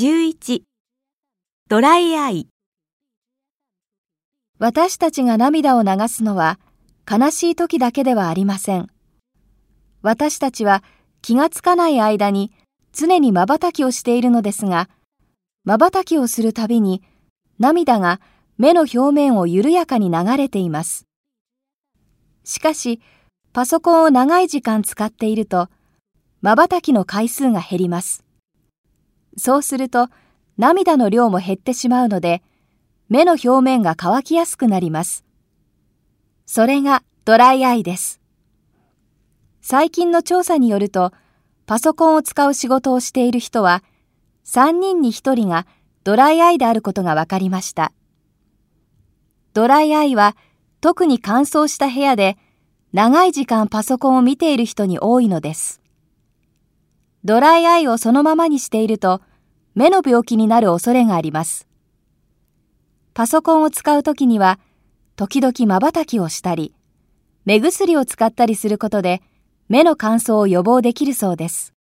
11ドライアイ私たちが涙を流すのは悲しい時だけではありません。私たちは気がつかない間に常に瞬きをしているのですが、瞬きをするたびに涙が目の表面を緩やかに流れています。しかし、パソコンを長い時間使っていると、瞬きの回数が減ります。そうすると、涙の量も減ってしまうので、目の表面が乾きやすくなります。それがドライアイです。最近の調査によると、パソコンを使う仕事をしている人は、3人に1人がドライアイであることが分かりました。ドライアイは特に乾燥した部屋で長い時間パソコンを見ている人に多いのです。ドライアイをそのままにしていると目の病気になる恐れがあります。パソコンを使うときには、時々瞬きをしたり、目薬を使ったりすることで、目の乾燥を予防できるそうです。